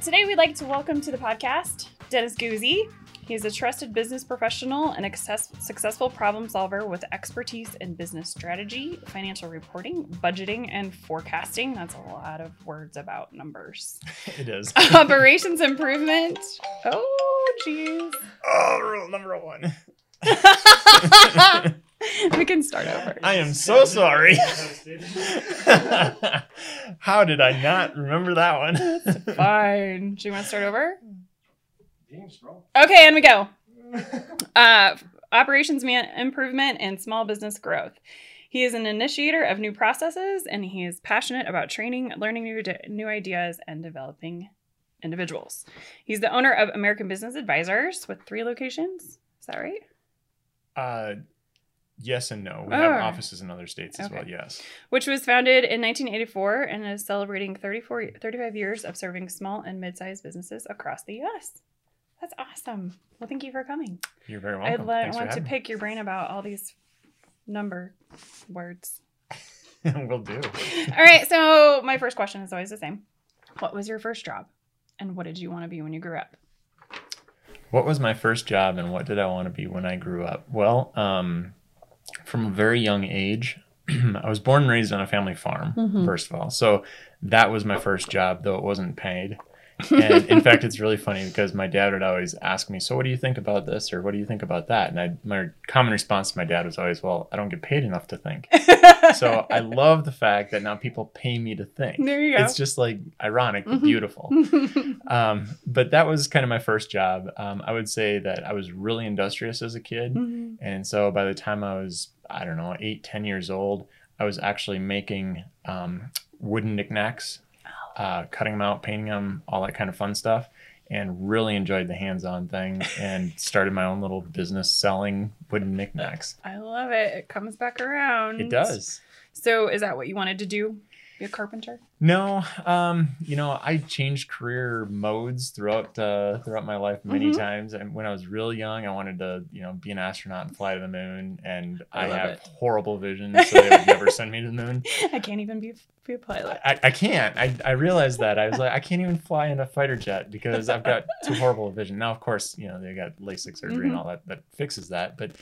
right, today we'd like to welcome to the podcast Dennis Guse. He's a trusted business professional and a success- successful problem solver with expertise in business strategy, financial reporting, budgeting, and forecasting. That's a lot of words about numbers. It is. Operations improvement. Oh, jeez. oh, rule number one. we can start over. I am so sorry. How did I not remember that one? Fine. Do you want to start over? Okay, and we go. Uh, operations man- improvement and small business growth. He is an initiator of new processes, and he is passionate about training, learning new new ideas, and developing individuals. He's the owner of American Business Advisors with three locations. Is that right? Uh, yes and no. We have Oh. offices in other states as Okay. well. Yes. Which was founded in 1984 and is celebrating 34, 35 years of serving small and mid-sized businesses across the U.S. That's awesome. Well, thank you for coming. You're very welcome. Thanks for want to me. pick your brain about all these number words. We'll do. All right, so my first question is always the same. What was your first job? And what did you want to be when you grew up? What was my first job and what did I want to be when I grew up? Well, um, from a very young age, I was born and raised on a family farm, Mhm. first of all. So that was my first job, though it wasn't paid. And in fact, it's really funny because my dad would always ask me, So, what do you think about this? Or what do you think about that? And I, my common response to my dad was always, Well, I don't get paid enough to think. So I love the fact that now people pay me to think. There you go. It's just like ironic, Mhm. beautiful. Um, but that was kind of my first job. Um, I would say that I was really industrious as a kid. Mhm. And so by the time I was, I don't know, eight, ten years old, I was actually making um, wooden knickknacks, uh, cutting them out, painting them, all that kind of fun stuff. And really enjoyed the hands-on thing, and started my own little business selling wooden knickknacks. I love it. It comes back around. It does. So, is that what you wanted to do? Be a carpenter? No, um, you know, I changed career modes throughout uh, throughout my life many Mhm. times. And when I was real young, I wanted to, you know, be an astronaut and fly to the moon. And I I, have it. horrible vision, so they would never send me to the moon. I can't even be, be a pilot. I, I can't. I, I realized that. I was like, I can't even fly in a fighter jet because I've got too horrible a vision. Now, of course, you know, they got LASIK surgery Mhm. and all that that fixes that. But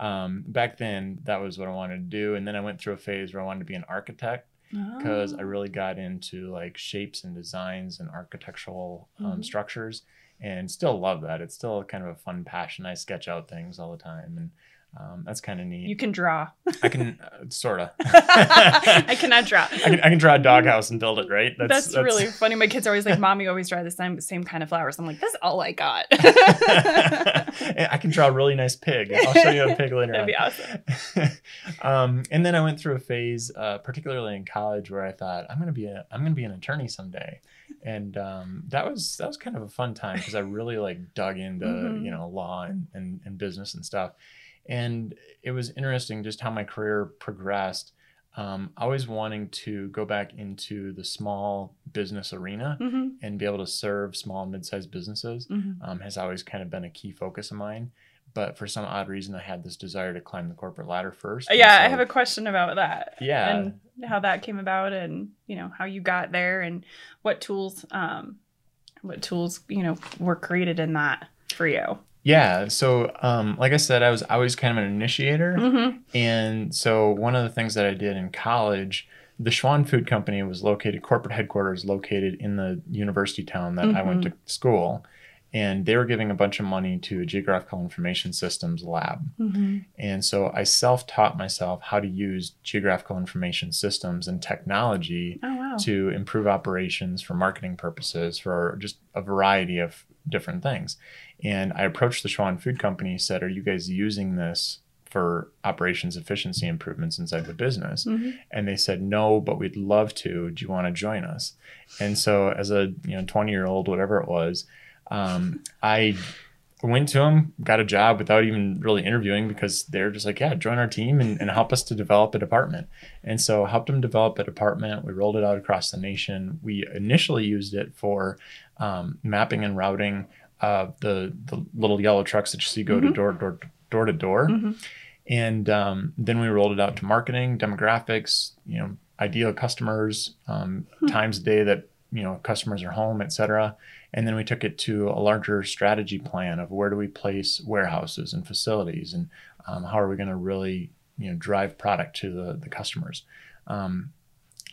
um, back then, that was what I wanted to do. And then I went through a phase where I wanted to be an architect because Oh. I really got into like shapes and designs and architectural um, Mhm. structures and still love that. It's still kind of a fun passion. I sketch out things all the time and um, that's kind of neat. You can draw. I can uh, sort of. I cannot draw. I can, I can draw a doghouse and build it, right? That's, really funny. My kids are always like, "Mommy always draw the same same kind of flowers." I'm like, "That's all I got." I can draw a really nice pig. I'll show you a pig later That'd be awesome. um, and then I went through a phase, uh, particularly in college, where I thought I'm gonna be a I'm gonna be an attorney someday, and um, that was that was kind of a fun time because I really like dug into Mhm. you know law and, and and business and stuff, and it was interesting just how my career progressed. Um, always wanting to go back into the small business arena hmm and be able to serve small and mid-sized businesses hmm um, has always kind of been a key focus of mine. But for some odd reason, I had this desire to climb the corporate ladder first. Yeah, I have a question about that. Yeah. and how that came about, and you know how you got there, and what tools, um, what tools you know were created in that for you. Yeah. So, um, like I said, I was always kind of an initiator. Mm-hmm. And so, one of the things that I did in college, the Schwan Food Company was located, corporate headquarters located in the university town that I went to school. And they were giving a bunch of money to a geographical information systems lab. Mm-hmm. And so I self taught myself how to use geographical information systems and technology Oh wow. to improve operations for marketing purposes, for just a variety of different things. And I approached the Schwan Food Company, said, Are you guys using this for operations efficiency improvements inside the business? hmm And they said, No, but we'd love to. Do you want to join us? And so as a you know 20 year old, whatever it was, um, I went to them, got a job without even really interviewing because they're just like, yeah, join our team and, and help us to develop a department. And so helped them develop a department. We rolled it out across the nation. We initially used it for um, mapping and routing uh, the the little yellow trucks that you see go to Mhm. door door door to door. hmm And um, then we rolled it out to marketing, demographics, you know, ideal customers, um, Hmm. times a day that you know customers are home, et cetera. And then we took it to a larger strategy plan of where do we place warehouses and facilities, and um, how are we going to really you know drive product to the the customers. Um,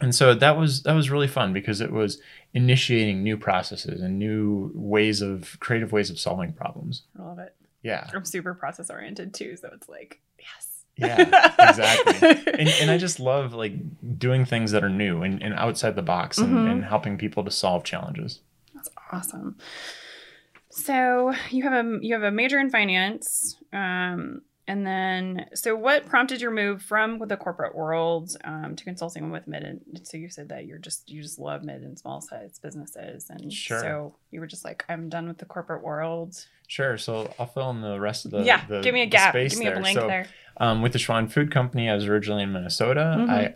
and so that was that was really fun because it was initiating new processes and new ways of creative ways of solving problems. I love it. Yeah. I'm super process oriented too, so it's like yes. Yeah, exactly. and, and I just love like doing things that are new and, and outside the box and, Mhm. and helping people to solve challenges. Awesome. So you have a you have a major in finance, um, and then so what prompted your move from the corporate world um, to consulting with mid? And so you said that you're just you just love mid and small size businesses, and Sure. so you were just like I'm done with the corporate world. Sure. So I'll fill in the rest of the yeah, the- give me a gap, give me a there. blank so, there. Um, with the Schwan Food Company, I was originally in Minnesota. Mhm. I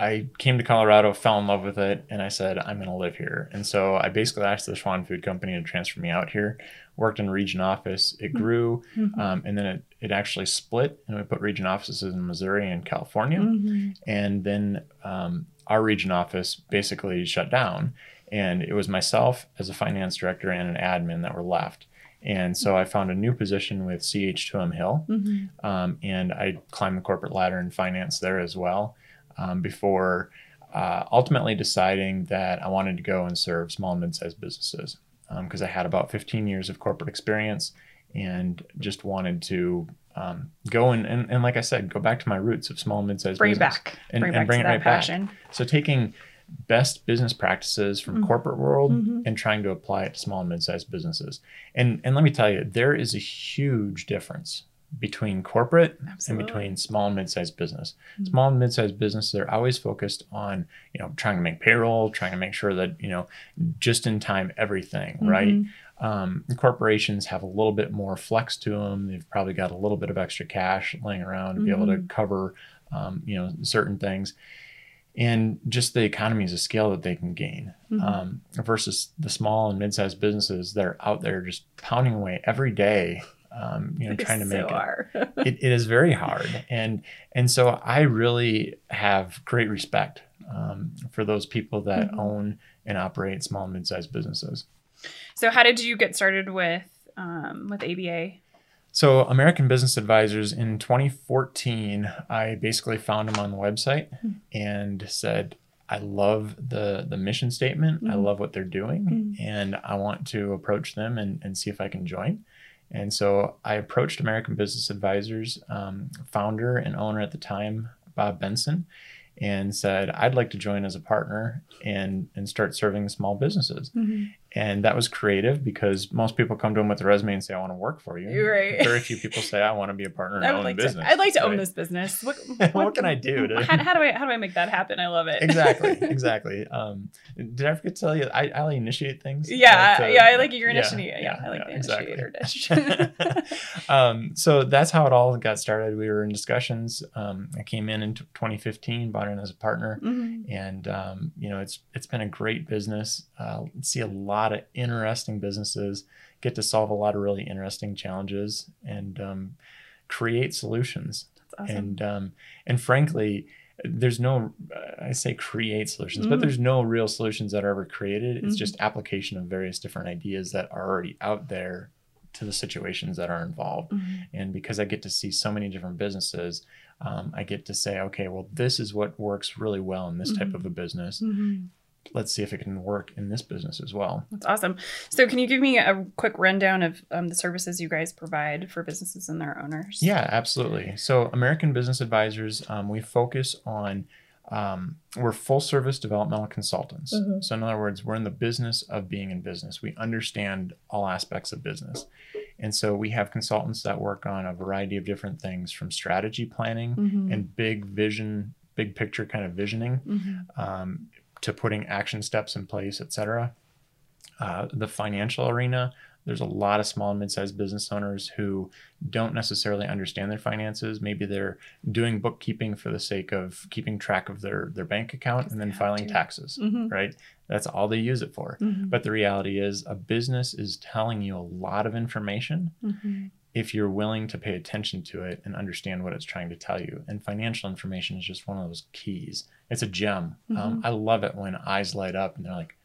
I came to Colorado, fell in love with it, and I said I'm going to live here. And so I basically asked the Schwan Food Company to transfer me out here. Worked in region office. It grew, Mhm. um, and then it, it actually split, and we put region offices in Missouri and California. Mhm. and then um, our region office basically shut down and it was myself as a finance director and an admin that were left and so i found a new position with ch2m hill Mhm. um, and i climbed the corporate ladder in finance there as well um, before uh, ultimately deciding that i wanted to go and serve small and mid-sized businesses because i had about 15 years of corporate experience and just wanted to um, go and, and, and like i said go back to my roots of small and mid-sized Bring business back, and- bring, and back bring it that right back. passion. so taking best business practices from Mhm. corporate world Mhm. and trying to apply it to small and mid-sized businesses. And and let me tell you, there is a huge difference between corporate Absolutely. and between small and mid-sized business. Mhm. Small and mid-sized businesses are always focused on, you know, trying to make payroll, trying to make sure that, you know, just in time everything, right? Mhm. Um, corporations have a little bit more flex to them. They've probably got a little bit of extra cash laying around to be able to Mhm. cover, um, you know, certain things, and just the economies of scale that they can gain Mhm. um, versus the small and mid-sized businesses that are out there just pounding away every day, um, you know, trying to so make it. it. It is very hard, and and so I really have great respect um, for those people that Mhm. own and operate small and mid-sized businesses. so how did you get started with um, with ABA? So, American Business Advisors in 2014, I basically found them on the website Hmm. and said, I love the, the mission statement. I Mhm. love what they're doing, Mhm. and I want to approach them and, and see if I can join. And so I approached American Business Advisors, um, founder and owner at the time, Bob Benson, and said, I'd like to join as a partner and, and start serving small businesses. And that was creative because most people come to him with a resume and say, I want to work for you. You're right. Very few people say, I want to be a partner and own like business. to. I'd like to own this business. What, What can I do to- how, how do I how do I make that happen? I love it. exactly, exactly. Um, did I forget to tell you? I, I initiate things. Yeah, to- yeah, I like your initiate- yeah, I like the exactly. initiator dish. um, so that's how it all got started. We were in discussions. Um, I came in in t- 2015, bought in as a partner, Mhm. and um, you know it's it's been a great business. Uh, see a lot of interesting businesses, get to solve a lot of really interesting challenges, and um, create solutions. Awesome. And um, and frankly, there's no I say create solutions, but Mhm. there's no real solutions that are ever created. It's Mhm. just application of various different ideas that are already out there to the situations that are involved. Mhm. And because I get to see so many different businesses, um, I get to say, okay, well, this is what works really well in this type Mhm. of a business. Let's see if it can work in this business as well. That's awesome. So, can you give me a quick rundown of um, the services you guys provide for businesses and their owners? Yeah, absolutely. So, American Business Advisors, um, we focus on um, we're full service developmental consultants. Mhm. So, in other words, we're in the business of being in business. We understand all aspects of business. And so, we have consultants that work on a variety of different things from strategy planning Mhm. and big vision, big picture kind of visioning Mhm. um, to putting action steps in place, et cetera. Uh, the financial arena, there's a lot of small and mid-sized business owners who don't necessarily understand their finances. Maybe they're doing bookkeeping for the sake of keeping track of their, their bank account and then filing to. taxes, Mhm. right? That's all they use it for. Mhm. But the reality is, a business is telling you a lot of information Mhm. If you're willing to pay attention to it and understand what it's trying to tell you. And financial information is just one of those keys. It's a gem. Um, Mhm. I love it when eyes light up and they're like,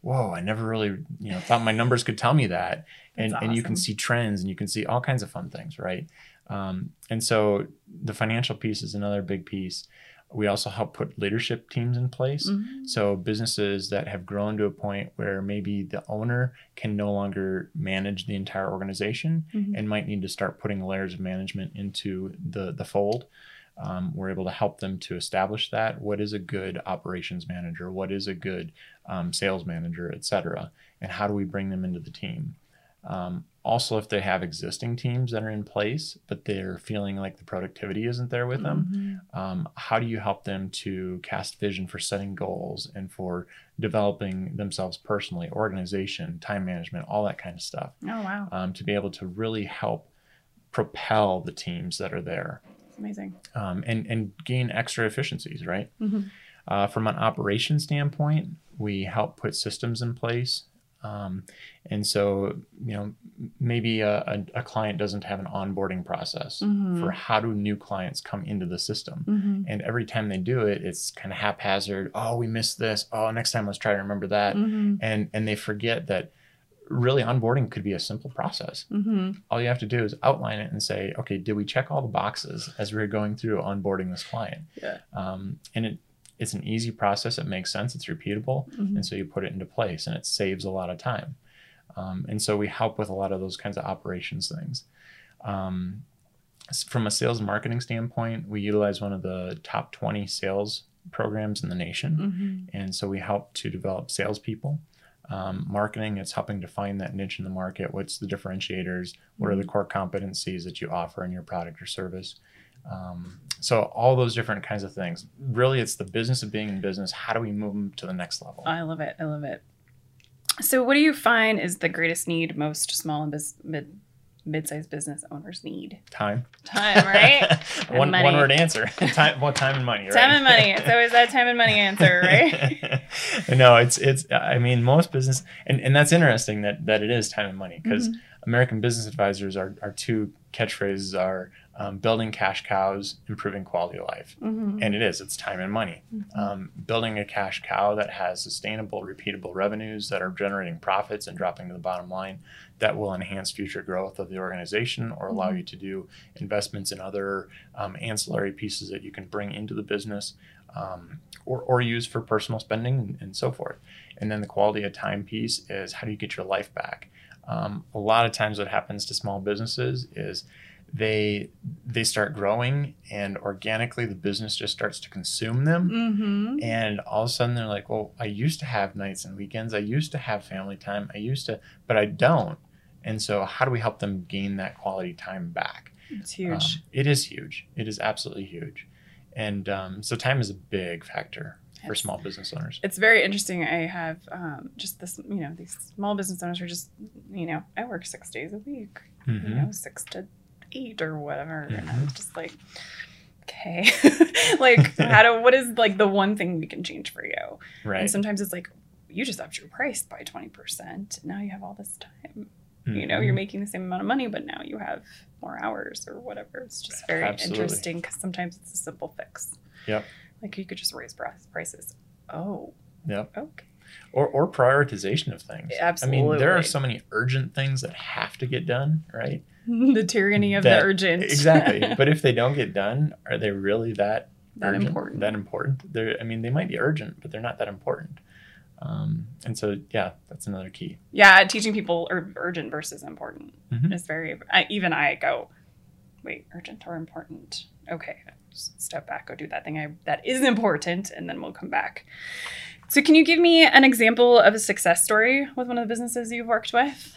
whoa, I never really, you know, thought my numbers could tell me that. And, That's and you can see trends and you can see all kinds of fun things, right? Um, and so the financial piece is another big piece. We also help put leadership teams in place. Mhm. So businesses that have grown to a point where maybe the owner can no longer manage the entire organization Mhm. and might need to start putting layers of management into the the fold. Um, we're able to help them to establish that. What is a good operations manager? What is a good um, sales manager, et cetera? And how do we bring them into the team? Um, also, if they have existing teams that are in place, but they're feeling like the productivity isn't there with them, Mhm. um, how do you help them to cast vision for setting goals and for developing themselves personally, organization, time management, all that kind of stuff, Oh wow, um, to be able to really help propel the teams that are there That's amazing. um, and and gain extra efficiencies, right? Mhm. Uh, from an operation standpoint, we help put systems in place. Um, and so, you know, maybe a, a, a client doesn't have an onboarding process Mhm. for how do new clients come into the system. Mhm. And every time they do it, it's kind of haphazard. Oh, we missed this. Oh, next time let's try to remember that. Mhm. And and they forget that really onboarding could be a simple process. Mhm. All you have to do is outline it and say, okay, did we check all the boxes as we are going through onboarding this client? Yeah. Um, and it it's an easy process. It makes sense. It's repeatable, Mhm. and so you put it into place, and it saves a lot of time. Um, and so we help with a lot of those kinds of operations things. Um, from a sales and marketing standpoint, we utilize one of the top 20 sales programs in the nation. Mhm. And so we help to develop salespeople. Um, marketing, it's helping to find that niche in the market. What's the differentiators? What are the core competencies that you offer in your product or service? Um, so all those different kinds of things. Really, it's the business of being in business. How do we move them to the next level? I love it. I love it. So, what do you find is the greatest need most small and bis- mid mid-sized business owners need? time. Time, right? One, money. one word answer. time. Well, time and money. Right? time and money. It's always that time and money answer, right? no, it's it's. I mean, most business, and, and that's interesting that that it is time and money because Mhm. American business advisors are our two catchphrases are um, building cash cows, improving quality of life, Mhm. and it is. It's time and money. Mhm. Um, building a cash cow that has sustainable, repeatable revenues that are generating profits and dropping to the bottom line that will enhance future growth of the organization or allow Mhm. you to do investments in other um, ancillary pieces that you can bring into the business um, or, or use for personal spending and, and so forth. And then the quality of time piece is how do you get your life back? Um, a lot of times, what happens to small businesses is they they start growing and organically the business just starts to consume them. Mhm. and all of a sudden they're like well i used to have nights and weekends. I used to have family time. I used to but i don't. And so how do we help them gain that quality time back? It's huge. Um, it is huge. It is absolutely huge. And um, so time is a big factor for small business owners it's very interesting. I have um, just this, you know, these small business owners are just, you know, I work six days a week, you Mhm. know, six to eight or whatever. And I was just like, okay, like, how do, what is like the one thing we can change for you? right And sometimes it's like, you just upped your price by 20%. Now you have all this time. You know, you're making the same amount of money, but now you have more hours or whatever. It's just very Absolutely. interesting because sometimes it's a simple fix. Yep. Like you could just raise prices. Oh, Yep. okay. or, or prioritization of things Absolutely. i mean there are so many urgent things that have to get done right the tyranny of That- the urgent. exactly but if they don't get done are they really that that urgent, important. that important they're i mean they might be urgent but they're not that important um, and so yeah that's another key yeah, teaching people ur- urgent versus important Mhm. is very. I, even I go, wait, urgent or important? Okay, step back, go do that thing I, that is important, and then we'll come back. So, can you give me an example of a success story with one of the businesses you've worked with?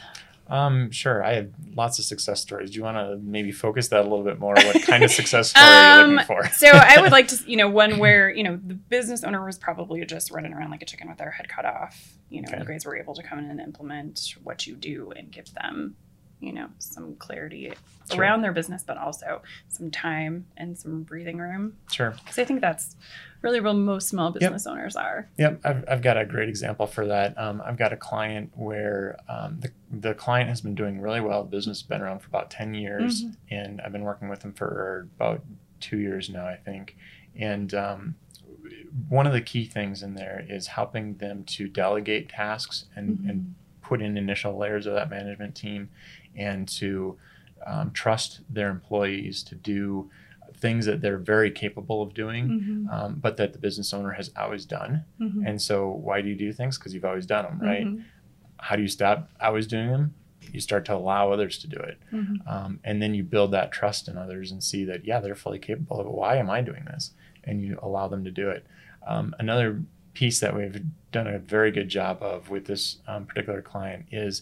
um, sure i have lots of success stories do you want to maybe focus that a little bit more what kind of success story are you Um, looking for so I would like to, you know, one where you know the business owner was probably just running around like a chicken with their head cut off. You know, Okay. you guys were able to come in and implement what you do and give them, you know, some clarity Sure. around their business, but also some time and some breathing room. sure Because I think that's really where most small business owners are. Yep, I've, I've got a great example for that. Um, I've got a client where um, the, the client has been doing really well. The business has been around for about 10 years, and I've been working with them for about two years now, I think. And um, one of the key things in there is helping them to delegate tasks and, Mm-hmm. and put in initial layers of that management team and to um, trust their employees to do things that they're very capable of doing, Mhm. um, but that the business owner has always done. Mhm. And so, why do you do things? Because you've always done them, right? Mhm. How do you stop always doing them? You start to allow others to do it. Mhm. Um, and then you build that trust in others and see that, yeah, they're fully capable of it. Why am I doing this? And you allow them to do it. Um, another piece that we've done a very good job of with this um, particular client is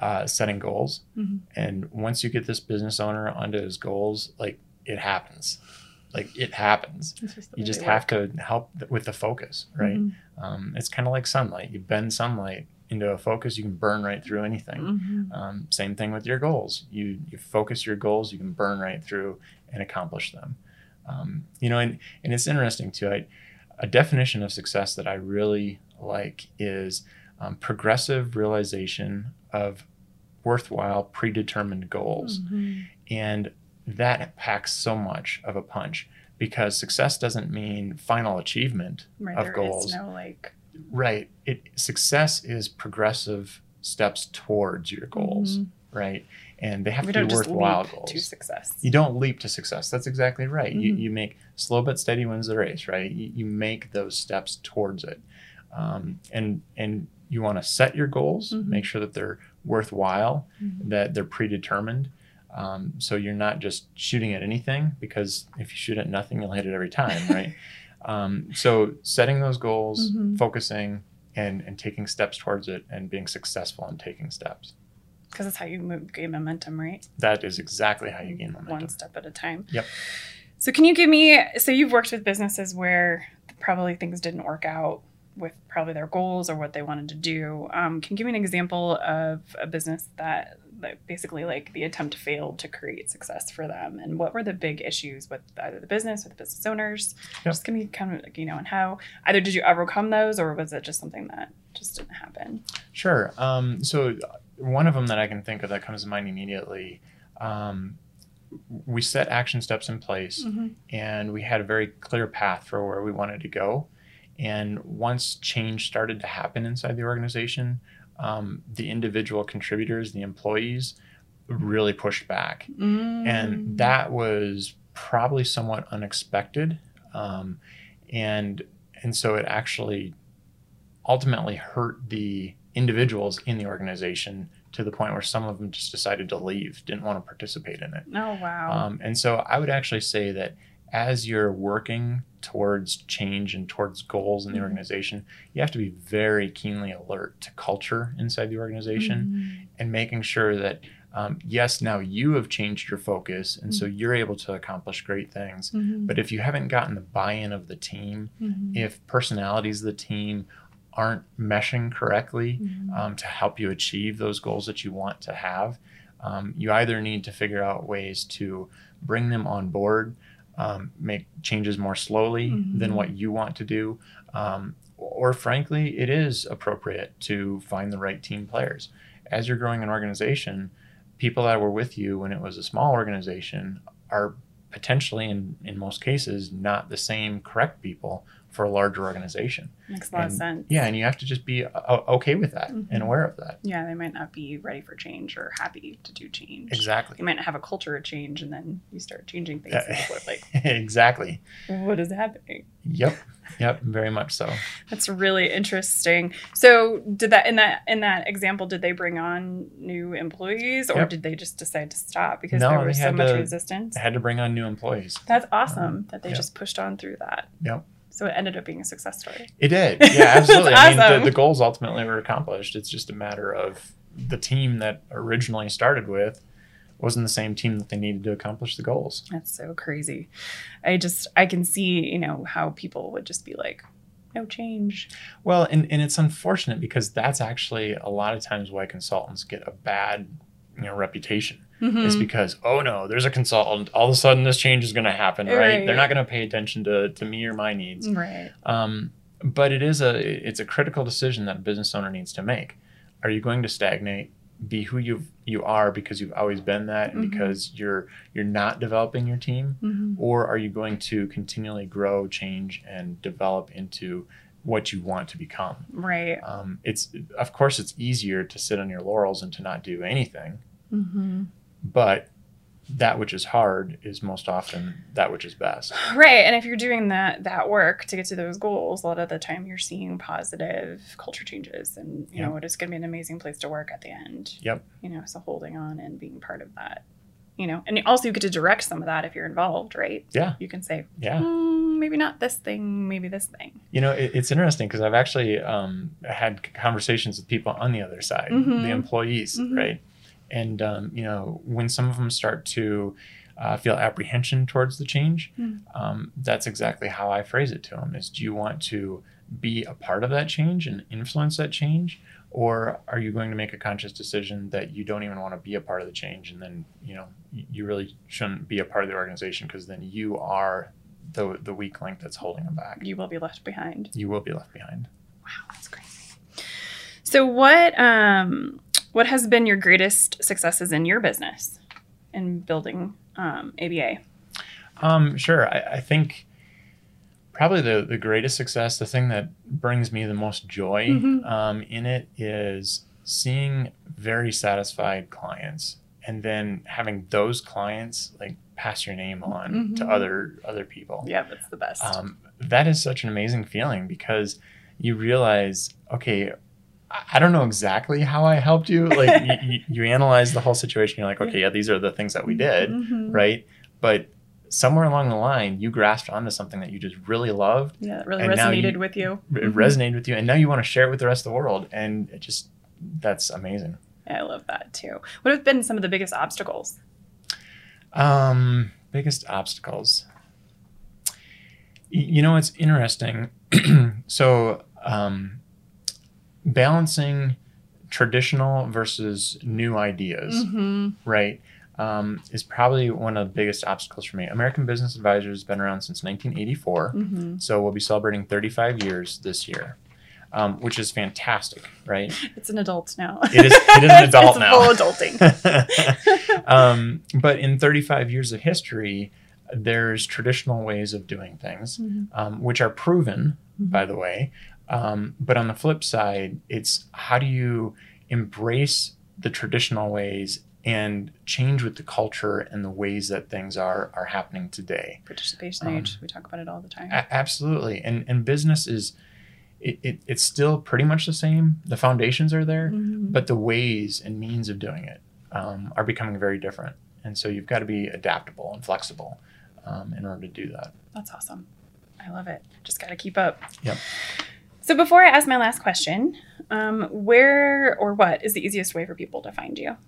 uh, setting goals. Mhm. And once you get this business owner onto his goals, like it happens. Like it happens. Just You just have work. to help th- with the focus, right? Mhm. Um, it's kind of like sunlight. You bend sunlight into a focus, you can burn right through anything. Mhm. Um, same thing with your goals. You you focus your goals, you can burn right through and accomplish them. Um, you know, and, and it's interesting too. I, a definition of success that I really like is um, progressive realization of worthwhile predetermined goals. Mhm. And that packs so much of a punch because success doesn't mean final achievement Right, of there is goals. no like Right. It success is progressive steps towards your goals, Mhm. right? And they have we to be worthwhile leap goals. to success. You don't leap to success. That's exactly right. You, Mhm. you make slow but steady wins the race, right? You, you make those steps towards it, um, and and you want to set your goals, Mhm. make sure that they're worthwhile, Mhm. that they're predetermined. Um, so you're not just shooting at anything because if you shoot at nothing, you'll hit it every time, right? um, so setting those goals, Mhm. focusing, and and taking steps towards it, and being successful in taking steps. because that's how you move, gain momentum, right? That is exactly how you gain momentum. One step at a time. Yep. So, can you give me? So, you've worked with businesses where probably things didn't work out with probably their goals or what they wanted to do. Um, can you give me an example of a business that, that basically like the attempt failed to create success for them, and what were the big issues with either the business or the business owners? Yep. Just give me kind of like, you know, and how either did you overcome those or was it just something that just didn't happen? Sure. Um, so one of them that I can think of that comes to mind immediately, um, we set action steps in place Mm-hmm. and we had a very clear path for where we wanted to go. And once change started to happen inside the organization, um, the individual contributors, the employees, really pushed back. Mm. And that was probably somewhat unexpected. Um, and and so it actually ultimately hurt the individuals in the organization to the point where some of them just decided to leave, didn't want to participate in it. Oh wow. Um, and so I would actually say that as you're working towards change and towards goals in the Mhm. organization, you have to be very keenly alert to culture inside the organization Mhm. and making sure that, um, yes, now you have changed your focus and so you're able to accomplish great things. Mhm. But if you haven't gotten the buy in of the team, Mhm. if personalities of the team aren't meshing correctly, Mhm. um, to help you achieve those goals that you want to have. Um, you either need to figure out ways to bring them on board, um, make changes more slowly than Mhm. what you want to do, um, or frankly, it is appropriate to find the right team players. As you're growing an organization, people that were with you when it was a small organization are potentially, in, in most cases, not the same correct people for a larger organization. Makes a lot of sense. Yeah, and you have to just be uh, okay with that Mhm. and aware of that. Yeah, they might not be ready for change or happy to do change. Exactly. You might not have a culture of change, and then you start changing things. and like, exactly. what is happening? Yep. Yep. Very much so. That's really interesting. So, did that in that in that example, did they bring on new employees, or Yep. did they just decide to stop because No, there they was so much to- resistance? I had to bring on new employees. That's awesome that they yeah. just pushed on through that. Yep. So it ended up being a success story. It did. Yeah, absolutely. That's I mean, the, the goals ultimately were accomplished. It's just a matter of the team that originally started with wasn't the same team that they needed to accomplish the goals. That's so crazy. I just I can see you know how people would just be like, no change. Well, and, and it's unfortunate because that's actually a lot of times why consultants get a bad you know reputation is Mhm. because oh no there's a consultant all of a sudden this change is going to happen right, Right. they're not going to pay attention to, to me or my needs Right. um, but it is a it's a critical decision that a business owner needs to make are you going to stagnate be who you you are because you've always been that and Mhm. because you're you're not developing your team Mhm. or are you going to continually grow change and develop into what you want to become Right. um, it's of course it's easier to sit on your laurels and to not do anything Mm-hmm. But that which is hard is most often that which is best Right. And if you're doing that that work to get to those goals, a lot of the time you're seeing positive culture changes and you know, it is gonna be an amazing place to work at the end. Yep. You know, so holding on and being part of that. You know, and also you get to direct some of that if you're involved, right? Yeah. You can say, yeah "Hmm, maybe not this thing, maybe this thing. You know, it, it's interesting because I've actually um, had conversations with people on the other side, Mhm. the employees, Mhm. right? And um, you know, when some of them start to uh, feel apprehension towards the change, Mm. um, that's exactly how I phrase it to them: is do you want to be a part of that change and influence that change, or are you going to make a conscious decision that you don't even want to be a part of the change, and then you know you really shouldn't be a part of the organization because then you are the the weak link that's holding them back. You will be left behind. You will be left behind. Wow, that's crazy. So what um what has been your greatest successes in your business in building um, ABA? Um, sure. I, I think probably the, the greatest success, the thing that brings me the most joy Mhm. um, in it is seeing very satisfied clients and then having those clients like pass your name on to Mhm. other other people. Yeah, that's the best. Um, that is such an amazing feeling because you realize, okay, I don't know exactly how I helped you. Like you, you, analyze the whole situation. You're like, okay, yeah, these are the things that we did Mhm. right? But somewhere along the line, you grasped onto something that you just really loved, Yeah, it really resonated you- with you. it Mhm. resonated with you, and now you want to share it with the rest of the world, and it just that's amazing. I love that too. What have been some of the biggest obstacles? Um, biggest obstacles. You know, it's interesting. so, um, balancing traditional versus new ideas. Mm-hmm. right, um, is probably one of the biggest obstacles for me. American Business Advisors has been around since 1984, Mm-hmm. so we'll be celebrating 35 years this year, um, which is fantastic, right? It's an adult now. It is. It is an adult it's now. Full adulting. um, but in 35 years of history, there's traditional ways of doing things, Mhm. um, which are proven, by the way. Um, but on the flip side, it's how do you embrace the traditional ways and change with the culture and the ways that things are are happening today. Participation Um, age. We talk about it all the time. A- absolutely, and and business is. It, it, it's still pretty much the same. The foundations are there, Mhm. but the ways and means of doing it um, are becoming very different. And so you've got to be adaptable and flexible um, in order to do that. That's awesome. I love it. Just got to keep up. Yep. So before I ask my last question, um, where or what is the easiest way for people to find you?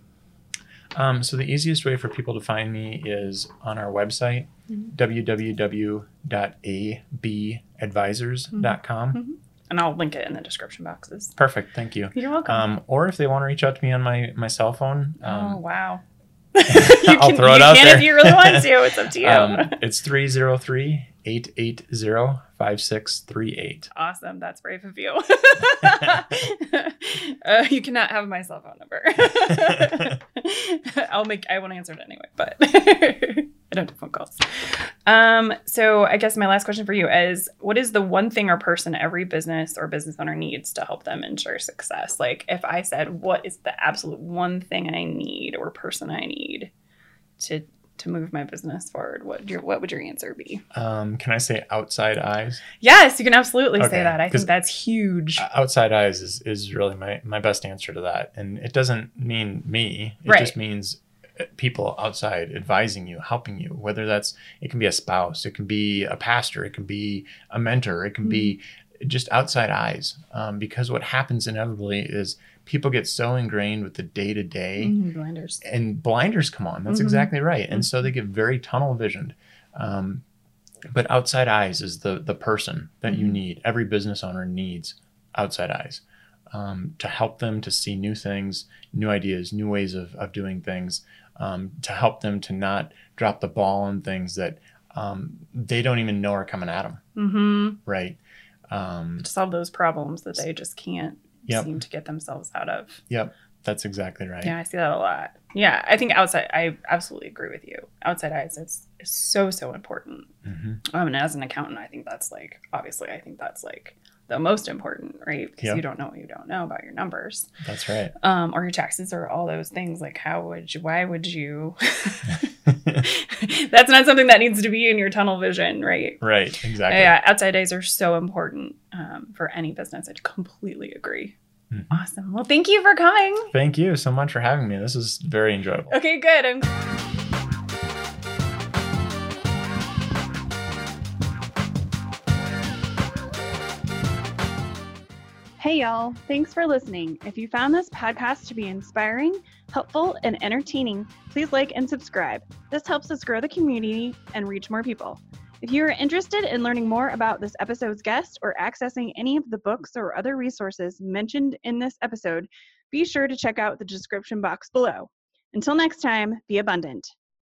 Um, so the easiest way for people to find me is on our website, Mhm. www.abadvisors.com. Mhm. And I'll link it in the description boxes. Perfect, thank you. You're welcome. Um, or if they want to reach out to me on my, my cell phone, oh um, wow. you I'll can, throw it you out can there. if you really want to. It's up to you. um, it's 303 880 5638. awesome. That's brave of you. uh, you cannot have my cell phone number. I'll make. I won't answer it anyway, but I don't do phone calls. Um. So I guess my last question for you is: What is the one thing or person every business or business owner needs to help them ensure success? Like, if I said, "What is the absolute one thing I need or person I need to to move my business forward?" What your what would your answer be? Um, can I say outside eyes? Yes, you can absolutely Okay, say that. I think that's huge. outside eyes is, is really my, my best answer to that and it doesn't mean me it Right. just means uh, people outside advising you helping you whether that's it can be a spouse it can be a pastor it can be a mentor it can be just outside eyes um, because what happens inevitably is people get so ingrained with the day to day blinders. and blinders come on. That's Mhm. exactly right. And so they get very tunnel visioned. Um, but outside eyes is the the person that you Mhm. need. Every business owner needs outside eyes um, to help them to see new things, new ideas, new ways of, of doing things, um, to help them to not drop the ball on things that um, they don't even know are coming at them. Mm-hmm. Right. Um, To solve those problems that they just can't Yep. seem to get themselves out of. Yep. That's exactly right. Yeah, I see that a lot. Yeah, I think outside. I absolutely agree with you. Outside eyes is, is so so important. hmm Um, and as an accountant, I think that's like obviously, I think that's like the most important, right? Because Yep. you don't know what you don't know about your numbers, That's right. um, or your taxes, or all those things. Like, how would you? Why would you? that's not something that needs to be in your tunnel vision, right? right. Exactly. Yeah, outside days are so important um, for any business. I completely agree. Mhm. Awesome. Well, thank you for coming. Thank you so much for having me. This is very enjoyable. Okay, good. I'm Hey, y'all. Thanks for listening. If you found this podcast to be inspiring, helpful, and entertaining, please like and subscribe. This helps us grow the community and reach more people. If you are interested in learning more about this episode's guest or accessing any of the books or other resources mentioned in this episode, be sure to check out the description box below. Until next time, be abundant.